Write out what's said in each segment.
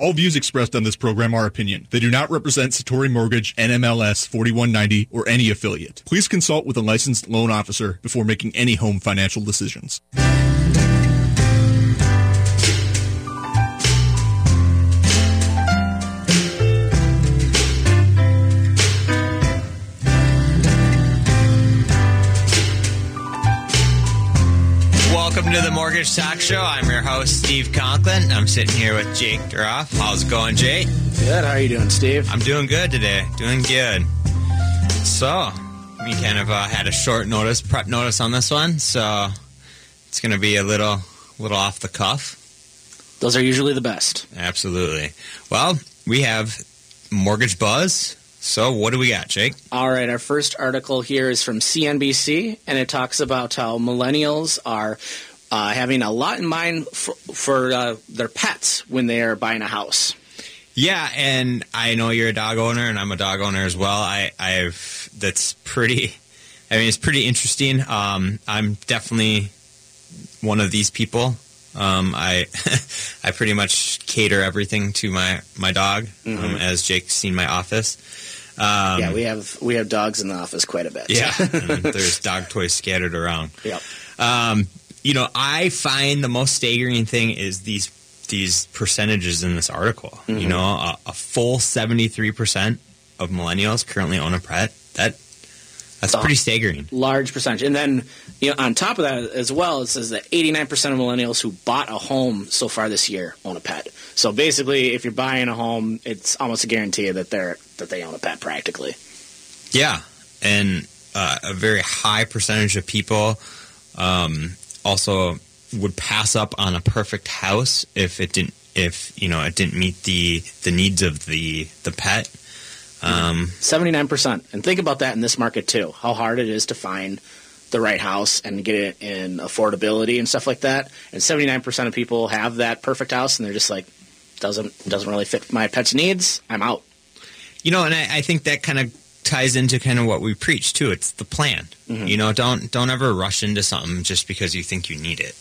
All views expressed on this program are opinion. They do not represent Satori Mortgage, NMLS 4190, or any affiliate. Please consult with a licensed loan officer before making any home financial decisions. Mortgage Talk Show. I'm your host, Steve Conklin. I'm sitting here with Jake Duroff. How's it going, Jake? Good. How are you doing, Steve? I'm doing good today. Doing good. So, we kind of uh, had a short notice, prep notice on this one, so it's going to be a little, little off the cuff. Those are usually the best. Absolutely. Well, we have Mortgage Buzz. So, what do we got, Jake? All right. Our first article here is from CNBC, and it talks about how millennials are uh, having a lot in mind for, for uh, their pets when they are buying a house. Yeah, and I know you're a dog owner, and I'm a dog owner as well. I, I've that's pretty. I mean, it's pretty interesting. Um, I'm definitely one of these people. Um, I I pretty much cater everything to my my dog, um, as Jake's seen my office. Um, yeah, we have we have dogs in the office quite a bit. yeah, there's dog toys scattered around. yep. Um, you know, I find the most staggering thing is these these percentages in this article. You know, a, a full seventy three percent of millennials currently own a pet. That that's pretty staggering. Large percentage, and then you know on top of that as well, it says that 89 percent of millennials who bought a home so far this year own a pet. So basically, if you're buying a home, it's almost a guarantee that they're that they own a pet practically. Yeah, and uh, a very high percentage of people um, also would pass up on a perfect house if it didn't if you know it didn't meet the the needs of the the pet. Um, 79%. And think about that in this market too. How hard it is to find the right house and get it in affordability and stuff like that. And 79% of people have that perfect house and they're just like doesn't doesn't really fit my pet's needs. I'm out. You know, and I, I think that kind of ties into kind of what we preach too. It's the plan. You know, don't don't ever rush into something just because you think you need it.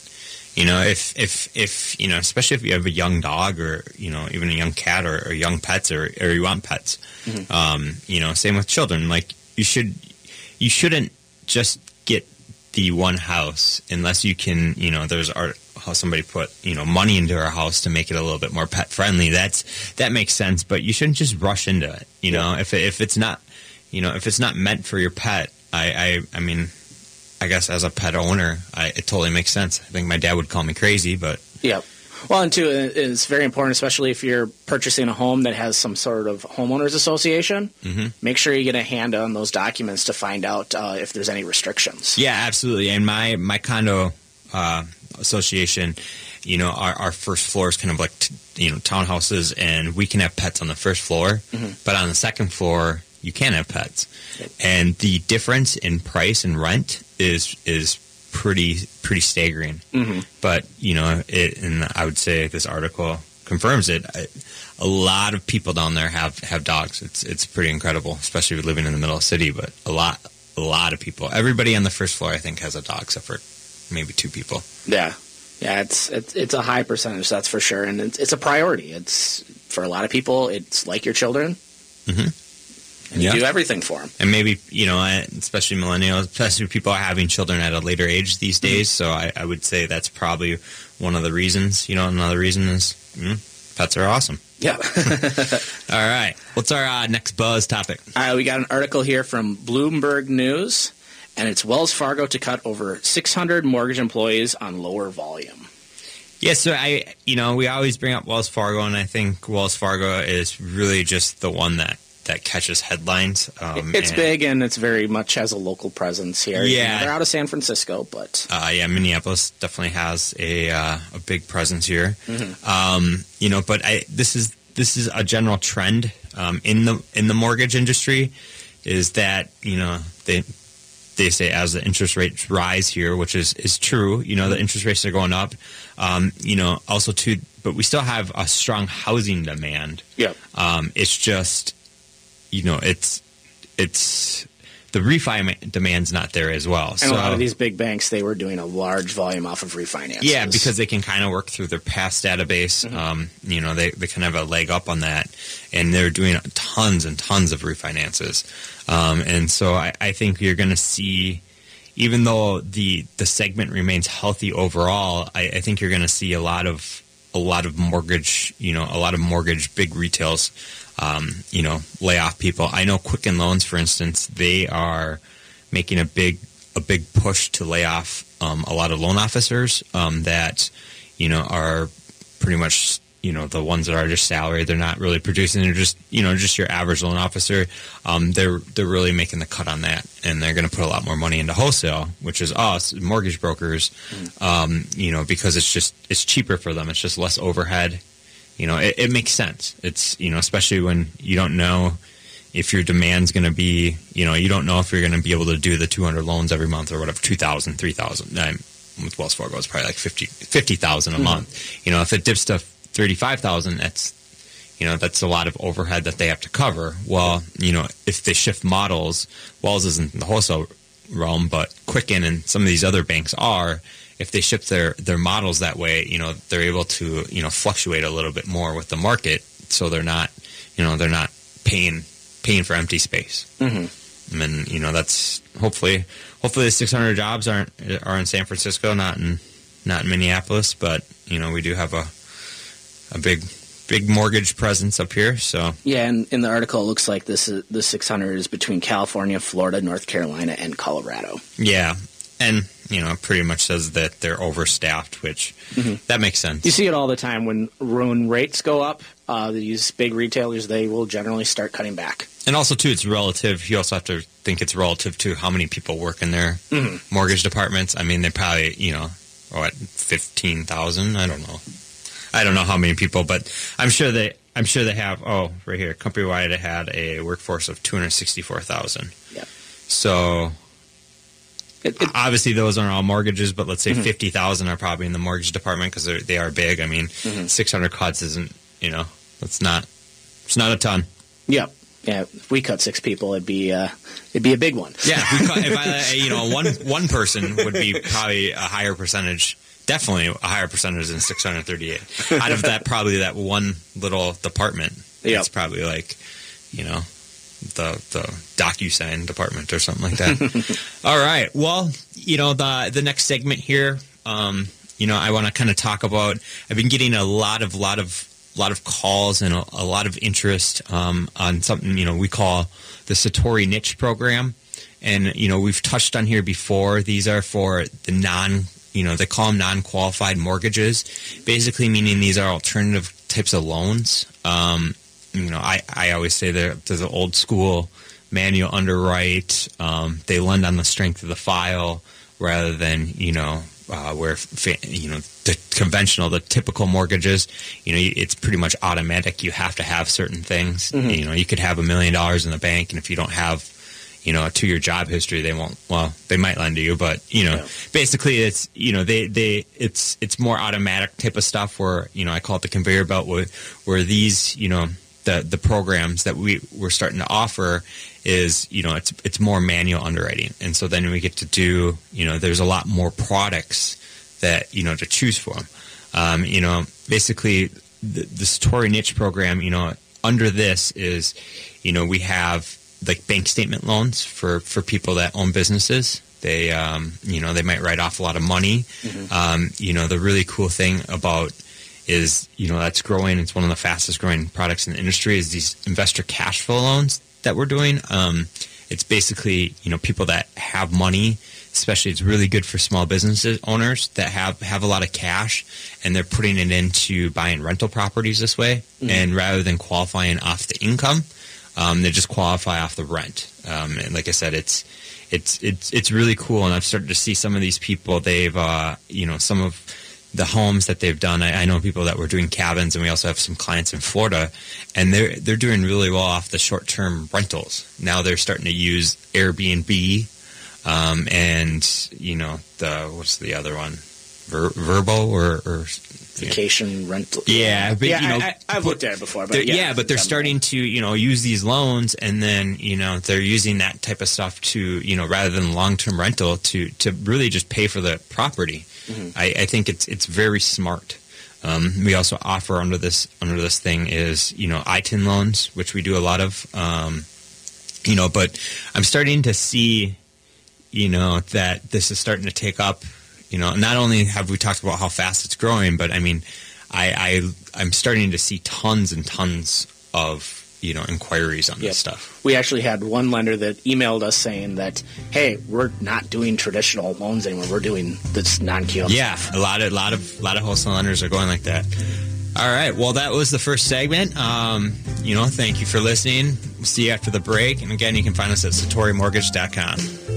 You know, if if if you know, especially if you have a young dog or you know even a young cat or, or young pets or or you want pets. Um, you know, same with children. Like you should you shouldn't just get the one house unless you can. You know, there's art how somebody put you know money into our house to make it a little bit more pet friendly. That's that makes sense, but you shouldn't just rush into it. You know, if if it's not you know if it's not meant for your pet, I I, I mean. I guess as a pet owner, I, it totally makes sense. I think my dad would call me crazy, but yeah. Well, and two, it's very important, especially if you're purchasing a home that has some sort of homeowners association. Mhm. Make sure you get a hand on those documents to find out uh, if there's any restrictions. Yeah, absolutely. And my my condo uh, association, you know, our, our first floor is kind of like t- you know townhouses, and we can have pets on the first floor, but on the second floor you can't have pets. And the difference in price and rent is is pretty pretty staggering. Mhm. But you know, it and I would say this article confirms it. I, a lot of people down there have have dogs. It's it's pretty incredible, especially living in the middle of the city. But a lot a lot of people. Everybody on the first floor, I think, has a dog, except for maybe two people. Yeah, yeah, it's it's, it's a high percentage, that's for sure, and it's, it's a priority. It's for a lot of people, it's like your children. Mhm. And Yeah. you do everything for them. And maybe you know, especially millennials, especially people are having children at a later age these days. So I, I would say that's probably one of the reasons. You know, another reason is mm, pets are awesome. Yeah. All right, what's our uh, next buzz topic? uh, we got an article here from Bloomberg News, and it's Wells Fargo to cut over 600 mortgage employees on lower volume. Yeah, so I, you know, we always bring up Wells Fargo, and I think Wells Fargo is really just the one that that catches headlines. Um, it's and, big and it's very much has a local presence here. Yeah. they're out of San Francisco, but Uh, yeah, Minneapolis definitely has a uh, a big presence here. Mm-hmm. Um, you know, but I this is this is a general trend um, in the in the mortgage industry is that you know they they say as the interest rates rise here, which is is true. You know, the interest rates are going up. Um, you know, also too, but we still have a strong housing demand. yeah, Um, it's just, you know, it's it's the refi demand's not there as well. And so a lot of these big banks, they were doing a large volume off of refinance. yeah, because they can kind of work through their past database. Mm-hmm. Um, you know, they, they kind of have a leg up on that, and they're doing tons and tons of refinances. Um, and so I, I think you're going to see, even though the the segment remains healthy overall, I, I think you're going to see a lot of a lot of mortgage, you know, a lot of mortgage big retails, um, you know, lay off people. I know Quicken Loans, for instance, they are making a big a big push to lay off um, a lot of loan officers um, that you know are pretty much you know the ones that are just salaried. They're not really producing. They're just you know just your average loan officer. Um, they're they're really making the cut on that, and they're going to put a lot more money into wholesale, which is us mortgage brokers. Um, you know because it's just it's cheaper for them. It's just less overhead. You know it, it makes sense. It's you know especially when you don't know if your demand's going to be, you know, you don't know if you're going to be able to do the 200 loans every month or whatever, 2,000, 3,000. Um, with Wells Fargo, it's probably like 50 50,000 a month. You know, if it dips to 35,000, that's, you know, that's a lot of overhead that they have to cover. Well, you know, if they shift models, Wells isn't in the wholesale realm, but Quicken and some of these other banks are. If they shift their, their models that way, you know, they're able to, you know, fluctuate a little bit more with the market. So they're not, you know, they're not paying paying for empty space. Mm-hmm. And then, you know, that's hopefully hopefully the 600 jobs aren't are in San Francisco, not in not in Minneapolis, but you know, we do have a a big big mortgage presence up here, so Yeah, and in the article, it looks like this is, the 600 is between California, Florida, North Carolina, and Colorado. yeah. And, you know, it pretty much says that they're overstaffed, which mm-hmm. that makes sense. You see it all the time when when rates go up. Uh, these big retailers they will generally start cutting back. And also, too, it's relative. You also have to think it's relative to how many people work in their mm-hmm. mortgage departments. I mean, they probably, you know, what fifteen thousand? I don't know. I don't know how many people, but I'm sure they. I'm sure they have. Oh, right here, company wide, it had a workforce of two hundred sixty-four thousand. Yep. So It, it, obviously, those aren't all mortgages, but let's say fifty thousand are probably in the mortgage department because they are big. I mean, six hundred cuts isn't. You know, that's not. It's not a ton. yep. Yeah. If we cut six people, it'd be uh, it'd be a big one. Yeah, if, we cut, if I, you know, one one person would be probably a higher percentage, definitely a higher percentage than 638. Out of that, probably that one little department, Yep. it's probably like, you know, the the DocuSign department or something like that. All right, well, you know, the the next segment here, um, you know, I want to kind of talk about. I've been getting a lot of lot of lot of calls and a, a lot of interest um, on something you know we call the Satori Niche program, and you know we've touched on here before. These are for the non, you know, they call them non-qualified mortgages, basically meaning these are alternative types of loans. Um, you know, I, I always say they're, they're the old school manual underwrite. Um, they lend on the strength of the file rather than you know uh, where you know the conventional, the typical mortgages. You know, it's pretty much automatic. You have to have certain things. You know, you could have a million dollars in the bank, and if you don't have you know a two year job history, they won't. Well, they might lend to you, but you know, Yeah. basically, it's you know they they it's it's more automatic type of stuff where you know I call it the conveyor belt where where these you know the the programs that we we're starting to offer is you know it's it's more manual underwriting and so then we get to do you know there's a lot more products that you know to choose from um, you know basically the, the Satori niche program you know under this is you know we have like bank statement loans for for people that own businesses they um, you know they might write off a lot of money um, you know the really cool thing about is you know that's growing. It's one of the fastest growing products in the industry. Is these investor cash flow loans that we're doing? Um, it's basically you know people that have money. Especially, it's really good for small businesses owners that have have a lot of cash, and they're putting it into buying rental properties this way. And rather than qualifying off the income, um, they just qualify off the rent. Um, and like I said, it's it's it's it's really cool. And I've started to see some of these people. They've uh, you know some of the homes that they've done. I, I know people that were doing cabins, and we also have some clients in Florida, and they're they're doing really well off the short term rentals. Now they're starting to use Airbnb, um, and you know the what's the other one? Ver, VRBO or, or vacation rental. Yeah, but yeah, you know, I, have looked at it before. But yeah, yeah, but they're starting to you know use these loans, and then you know they're using that type of stuff to you know rather than long term rental to to really just pay for the property. I, I think it's it's very smart. Um, we also offer under this under this thing is you know ITIN loans, which we do a lot of. Um, you know, but I'm starting to see, you know, that this is starting to take up. You know, not only have we talked about how fast it's growing, but I mean, I, I I'm starting to see tons and tons of you know inquiries on Yep. this stuff. We actually had one lender that emailed us saying that, hey, we're not doing traditional loans anymore. We're doing this non-QM. Yeah, a lot of a lot of lot of wholesale lenders are going like that. All right, well, that was the first segment. Um, you know, thank you for listening. We'll see you after the break, and again, you can find us at satori SatoriMortgage.com.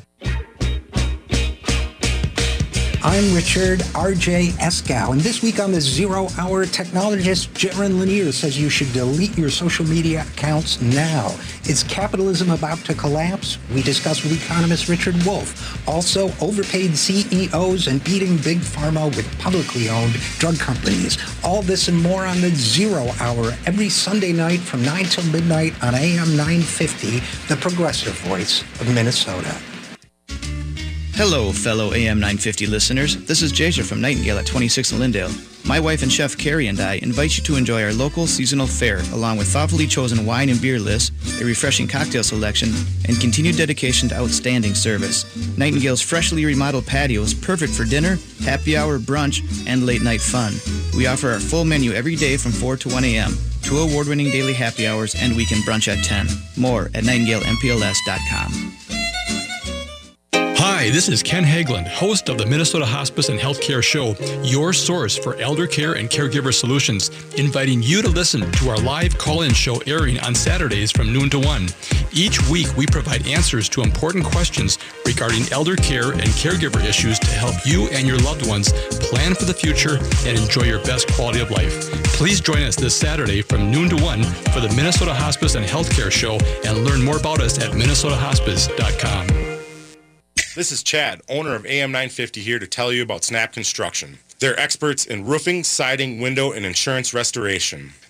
I'm Richard RJ Eskow, and this week on the Zero Hour, technologist Jaron Lanier says you should delete your social media accounts now. Is capitalism about to collapse? We discuss with economist Richard Wolff. Also, overpaid CEOs and beating big pharma with publicly owned drug companies. All this and more on the Zero Hour every Sunday night from 9 till midnight on AM 950, the progressive voice of Minnesota. Hello, fellow AM 950 listeners. This is Jasia from Nightingale at 26 in Lyndale. My wife and chef Carrie and I invite you to enjoy our local seasonal fare, along with thoughtfully chosen wine and beer lists, a refreshing cocktail selection, and continued dedication to outstanding service. Nightingale's freshly remodeled patio is perfect for dinner, happy hour, brunch, and late night fun. We offer our full menu every day from 4 to 1 a.m., two award-winning daily happy hours, and weekend brunch at 10. More at nightingalempls.com. Hi, this is Ken Haglund, host of the Minnesota Hospice and Healthcare Show, your source for elder care and caregiver solutions, inviting you to listen to our live call-in show airing on Saturdays from noon to 1. Each week, we provide answers to important questions regarding elder care and caregiver issues to help you and your loved ones plan for the future and enjoy your best quality of life. Please join us this Saturday from noon to 1 for the Minnesota Hospice and Healthcare Show and learn more about us at minnesotahospice.com. This is Chad, owner of AM 950 here to tell you about Snap Construction. They're experts in roofing, siding, window, and insurance restoration.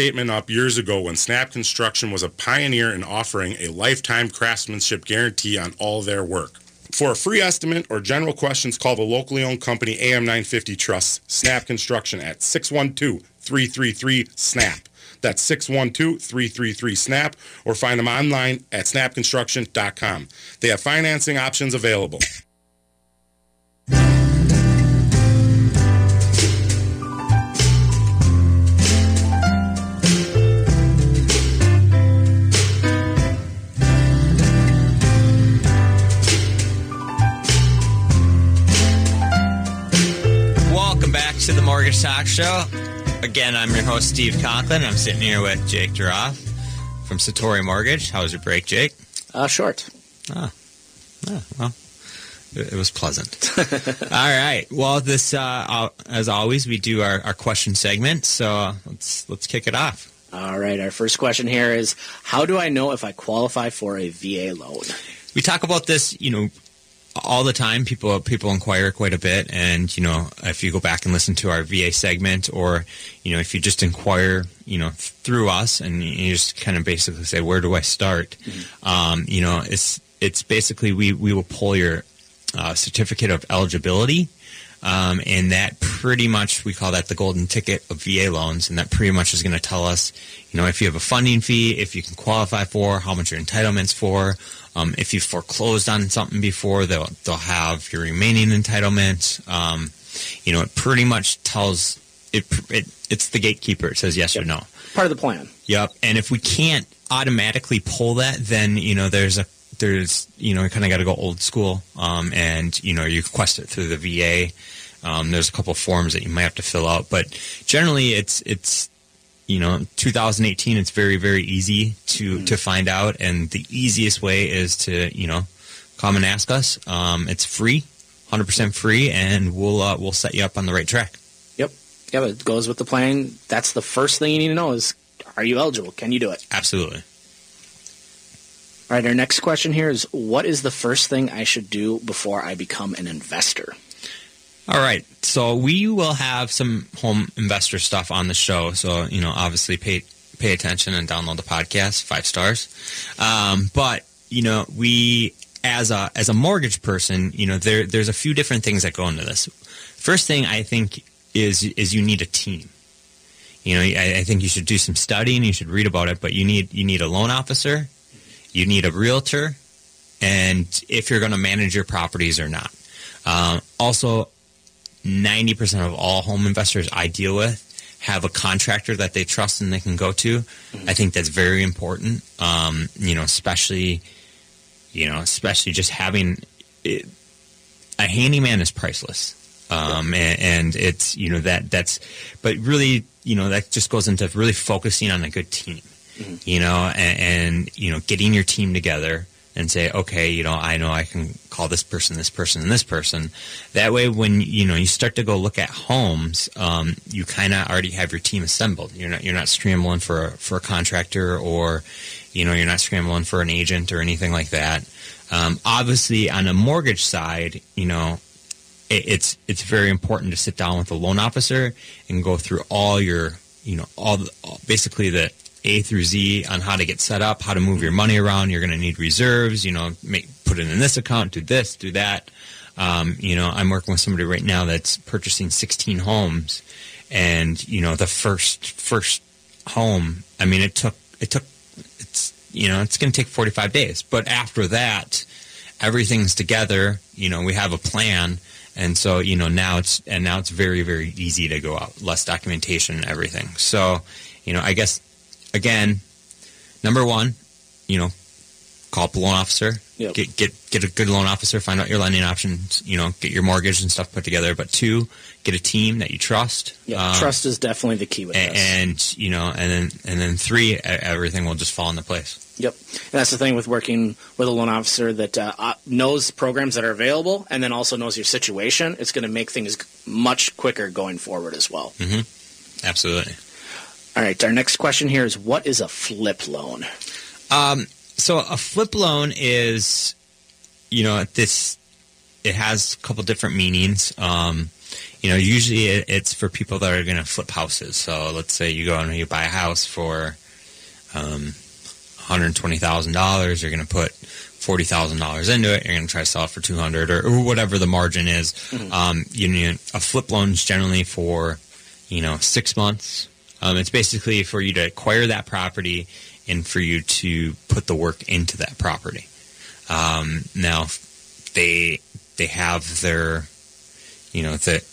up years ago when Snap Construction was a pioneer in offering a lifetime craftsmanship guarantee on all their work. For a free estimate or general questions, call the locally owned company AM950 Trust, Snap Construction at 612-333-SNAP. That's 612-333-SNAP or find them online at snapconstruction.com. They have financing options available. To the Mortgage Talk Show. Again, I'm your host, Steve Conklin. I'm sitting here with Jake Duroff from Satori Mortgage. How was your break, Jake? Uh, short. Ah, well, it, it was pleasant. All right. Well, this, uh, as always, we do our, our question segment. So let's let's kick it off. All right. Our first question here is How do I know if I qualify for a VA loan? We talk about this, you know, all the time people people inquire quite a bit. And you know if you go back and listen to our VA segment or you know if you just inquire you know through us and you just kind of basically say where do I start? Um, you know it's it's basically we we will pull your uh, certificate of eligibility um, and that pretty much we call that the golden ticket of VA loans, and that pretty much is going to tell us, you know, if you have a funding fee, if you can qualify for, how much your entitlements for. Um, if you foreclosed on something before, they'll they'll have your remaining entitlement. Um, you know, it pretty much tells it, it. It's the gatekeeper. It says yes Yep. or no. Part of the plan. Yep. And if we can't automatically pull that, then you know there's a there's you know you kind of got to go old school, um, and you know you request it through the VA. Um, there's a couple forms that you might have to fill out, but generally it's it's you know 2018. It's very very easy to to find out, and the easiest way is to you know come and ask us. Um, it's free, 100% free, and we'll uh, we'll set you up on the right track. Yep. Yeah, but it goes with the plan. That's the first thing you need to know is are you eligible? Can you do it? Absolutely. All right, our next question here is what is the first thing I should do before I become an investor? All right. So we will have some home investor stuff on the show. So, you know, obviously pay pay attention and download the podcast, five stars. Um, but, you know, we as a as a mortgage person, you know, there there's a few different things that go into this. First thing I think is is you need a team. You know, I, I think you should do some studying, you should read about it, but you need you need a loan officer, you need a realtor, and if you're going to manage your properties or not. Um, also, 90% of all home investors I deal with have a contractor that they trust and they can go to. I think that's very important. Um, you know, especially, you know, especially just having it, a handyman is priceless. Um, and, and it's, you know, that that's, but really, you know, that just goes into really focusing on a good team, you know, and, and, you know, getting your team together and say, okay, you know, I know I can call this person, this person, and this person. That way, when you know you start to go look at homes, um, you kind of already have your team assembled. You're not you're not scrambling for a, for a contractor or, you know, you're not scrambling for an agent or anything like that. Um, obviously, on a mortgage side, you know, it, it's it's very important to sit down with a loan officer and go through all your, you know, all, the, all basically the a through Z on how to get set up, how to move your money around. You're going to need reserves, you know, make, put it in this account, do this, do that. Um, you know, I'm working with somebody right now that's purchasing 16 homes, and you know, the first first home. I mean, it took it took it's you know it's going to take 45 days, but after that, everything's together. You know, we have a plan. And so, you know, now it's and now it's very, very easy to go out, less documentation and everything. So, you know, I guess again, number one, you know, call up a loan officer, Yep. get get get a good loan officer, find out your lending options, you know, get your mortgage and stuff put together. But two, get a team that you trust. Yeah, Um, trust is definitely the key with a- this. and you know, and then and then three, everything will just fall into place. Yep, and that's the thing with working with a loan officer that uh, uh, knows programs that are available, and then also knows your situation. It's going to make things much quicker going forward as well. Absolutely. All right, our next question here is: What is a flip loan? Um, so a flip loan is, you know, this. It has a couple different meanings. Um, you know, usually it, it's for people that are going to flip houses. So let's say you go and you buy a house for um, one hundred twenty thousand dollars. You're going to put forty thousand dollars into it. You're going to try to sell it for two hundred or, or whatever the margin is. Um, you know, a flip loan is generally for you know six months. Um, it's basically for you to acquire that property and for you to put the work into that property. Um, now, they they have their, you know, the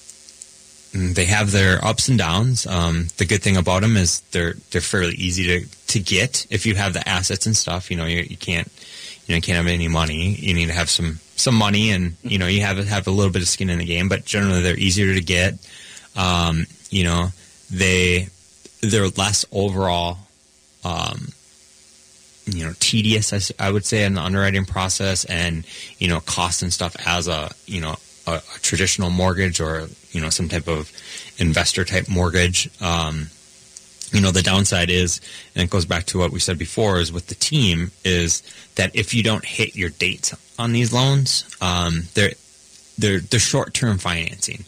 they have their ups and downs. Um, the good thing about them is they're they're fairly easy to, to get if you have the assets and stuff. You know, you, you can't you know you can't have any money. You need to have some some money, and you know you have have a little bit of skin in the game. But generally, they're easier to get. Um, you know, they they're less overall um, you know tedious I would say in the underwriting process and you know cost and stuff as a you know a, a traditional mortgage or you know some type of investor type mortgage. Um, you know the downside is and it goes back to what we said before is with the team is that if you don't hit your dates on these loans um, they're they're they're short term financing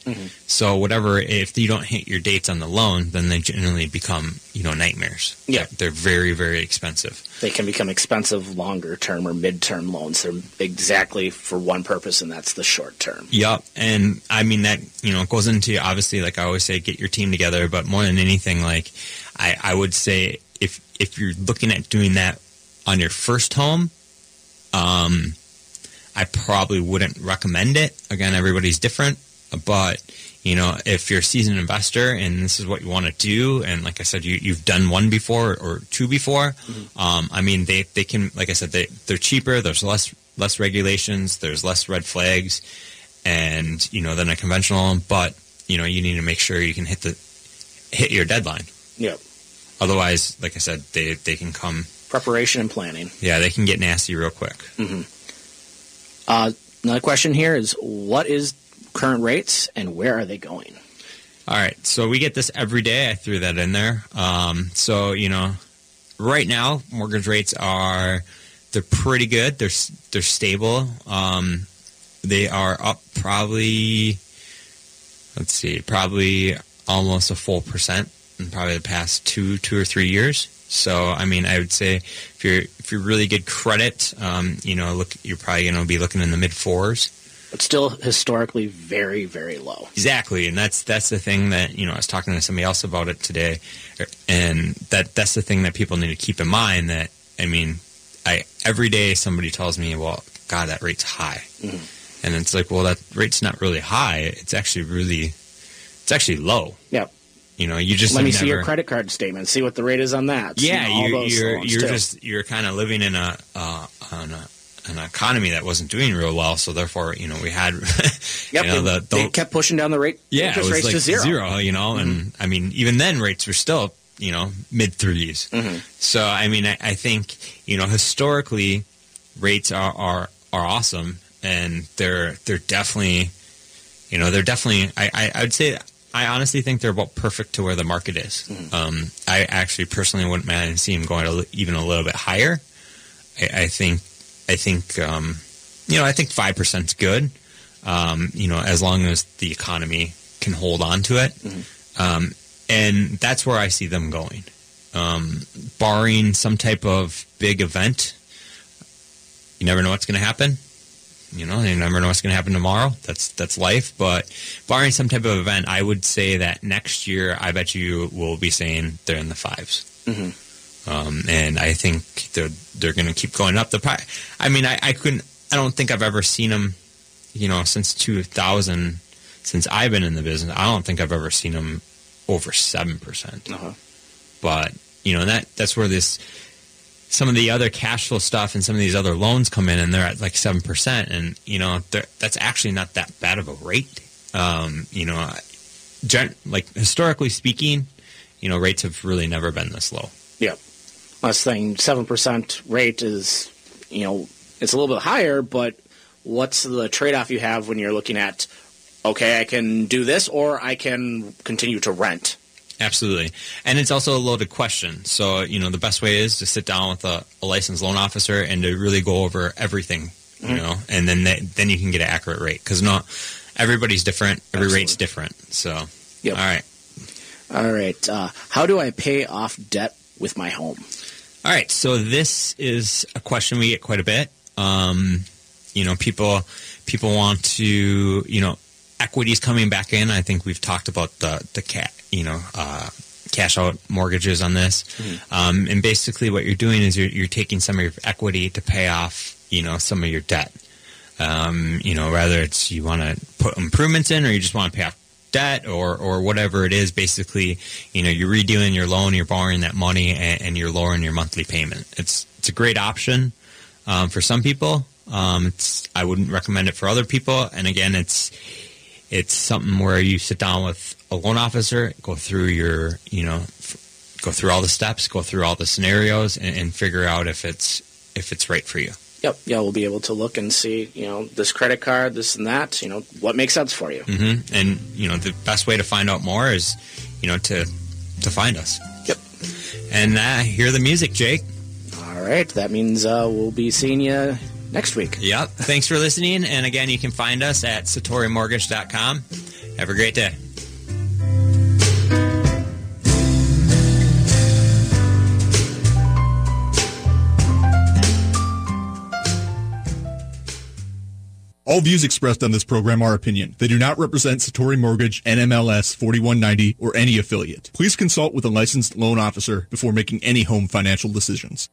so whatever if you don't hit your dates on the loan then they generally become you know nightmares Yeah. they're very very expensive They can become expensive longer term or mid term loans. They're exactly for one purpose, and that's the short term. Yep, and I mean that you know it goes into obviously like I always say, get your team together. But more than anything, like I, I would say if if you're looking at doing that on your first home, um, I probably wouldn't recommend it. Again, everybody's different, but you know if you're a seasoned investor and this is what you want to do, and like I said, you you've done one before or two before, um, I mean they they can like I said they they're cheaper. There's less less regulations. There's less red flags and you know than a conventional. But you know you need to make sure you can hit the hit your deadline. Yep. Otherwise, like I said, they they can come. Preparation and planning. Yeah, they can get nasty real quick. Uh, another question here is what is current rates and where are they going? All right, so we get this every day. I threw that in there. Um, so you know, right now mortgage rates are they're pretty good. They're they're stable. Um, they are up probably. Let's see, probably almost a full percent in probably the past two two or three years. So I mean, I would say if you're if you're really good credit, um, you know, look, you're probably going to be looking in the mid fours. But still historically very, very low. Exactly, and that's that's the thing that you know I was talking to somebody else about it today, and that that's the thing that people need to keep in mind. That I mean, I every day somebody tells me, "Well, God, that rate's high," and it's like, "Well, that rate's not really high. It's actually really, it's actually low." Yep. You know, you just Let me have see your credit card statement. See what the rate is on that. Yeah, all you, those you're you're just you're kind of living in a uh, on a an economy that wasn't doing real well. So therefore, you know, we had Yep, you know, they, the, they kept pushing down the rate yeah, interest rates like to 0 Zero, you know, and I mean, even then rates were still you know mid 3s So I mean, I, I think you know historically rates are, are are awesome, and they're they're definitely you know they're definitely I I, I would say. I honestly think they're about perfect to where the market is. Um, I actually personally wouldn't mind seeing them going a, even a little bit higher. I, I think, I think, um, you know, I think five percent is good. Um, you know, as long as the economy can hold on to it, um, and that's where I see them going. Um, barring some type of big event, you never know what's going to happen. You know, you never know what's going to happen tomorrow. That's that's life. But barring some type of event, I would say that next year, I bet you will be saying they're in the 5s um, and I think they're they're going to keep going up. The pri- I mean, I, I couldn't. I don't think I've ever seen them. You know, since 2000, since I've been in the business, I don't think I've ever seen them over seven percent. Uh-huh. But you know that that's where this some of the other cash flow stuff and some of these other loans come in and they're at like seven percent, and you know that's actually not that bad of a rate. Um, you know, like historically speaking, you know rates have really never been this low. Yep. Last thing, seven percent rate is, you know, it's a little bit higher, but what's the trade-off you have when you're looking at, okay, I can do this, or I can continue to rent. Absolutely. And it's also a loaded question. So, you know, the best way is to sit down with a, a licensed loan officer and to really go over everything, you know, and then they, then you can get an accurate rate because not everybody's different. Every rate's different. So, Yep. all right. All right. Uh, how do I pay off debt with my home? All right. So this is a question we get quite a bit. Um, you know, people people want to, you know, equities coming back in. I think we've talked about the the cat, you know, uh, cash out mortgages on this. Um, and basically, what you're doing is you're, you're taking some of your equity to pay off, you know, some of your debt. Um, you know, whether it's you want to put improvements in or you just want to pay off debt or or whatever it is. Basically, you know, you're redoing your loan, you're borrowing that money, and, and you're lowering your monthly payment. It's it's a great option um, for some people. Um, it's I wouldn't recommend it for other people. And again, it's it's something where you sit down with a loan officer, go through your you know f- go through all the steps, go through all the scenarios, and, and figure out if it's if it's right for you. Yep. Yeah, we'll be able to look and see, you know, this credit card, this and that, you know, what makes sense for you. hmm And you know, the best way to find out more is, you know, to to find us. Yep. And uh, hear the music, Jake. All right, that means uh, we'll be seeing you next week. Yep. Thanks for listening. And again, you can find us at satorimortgage.com. Have a great day. All views expressed on this program are opinion. They do not represent Satori Mortgage, NMLS 4190, or any affiliate. Please consult with a licensed loan officer before making any home financial decisions.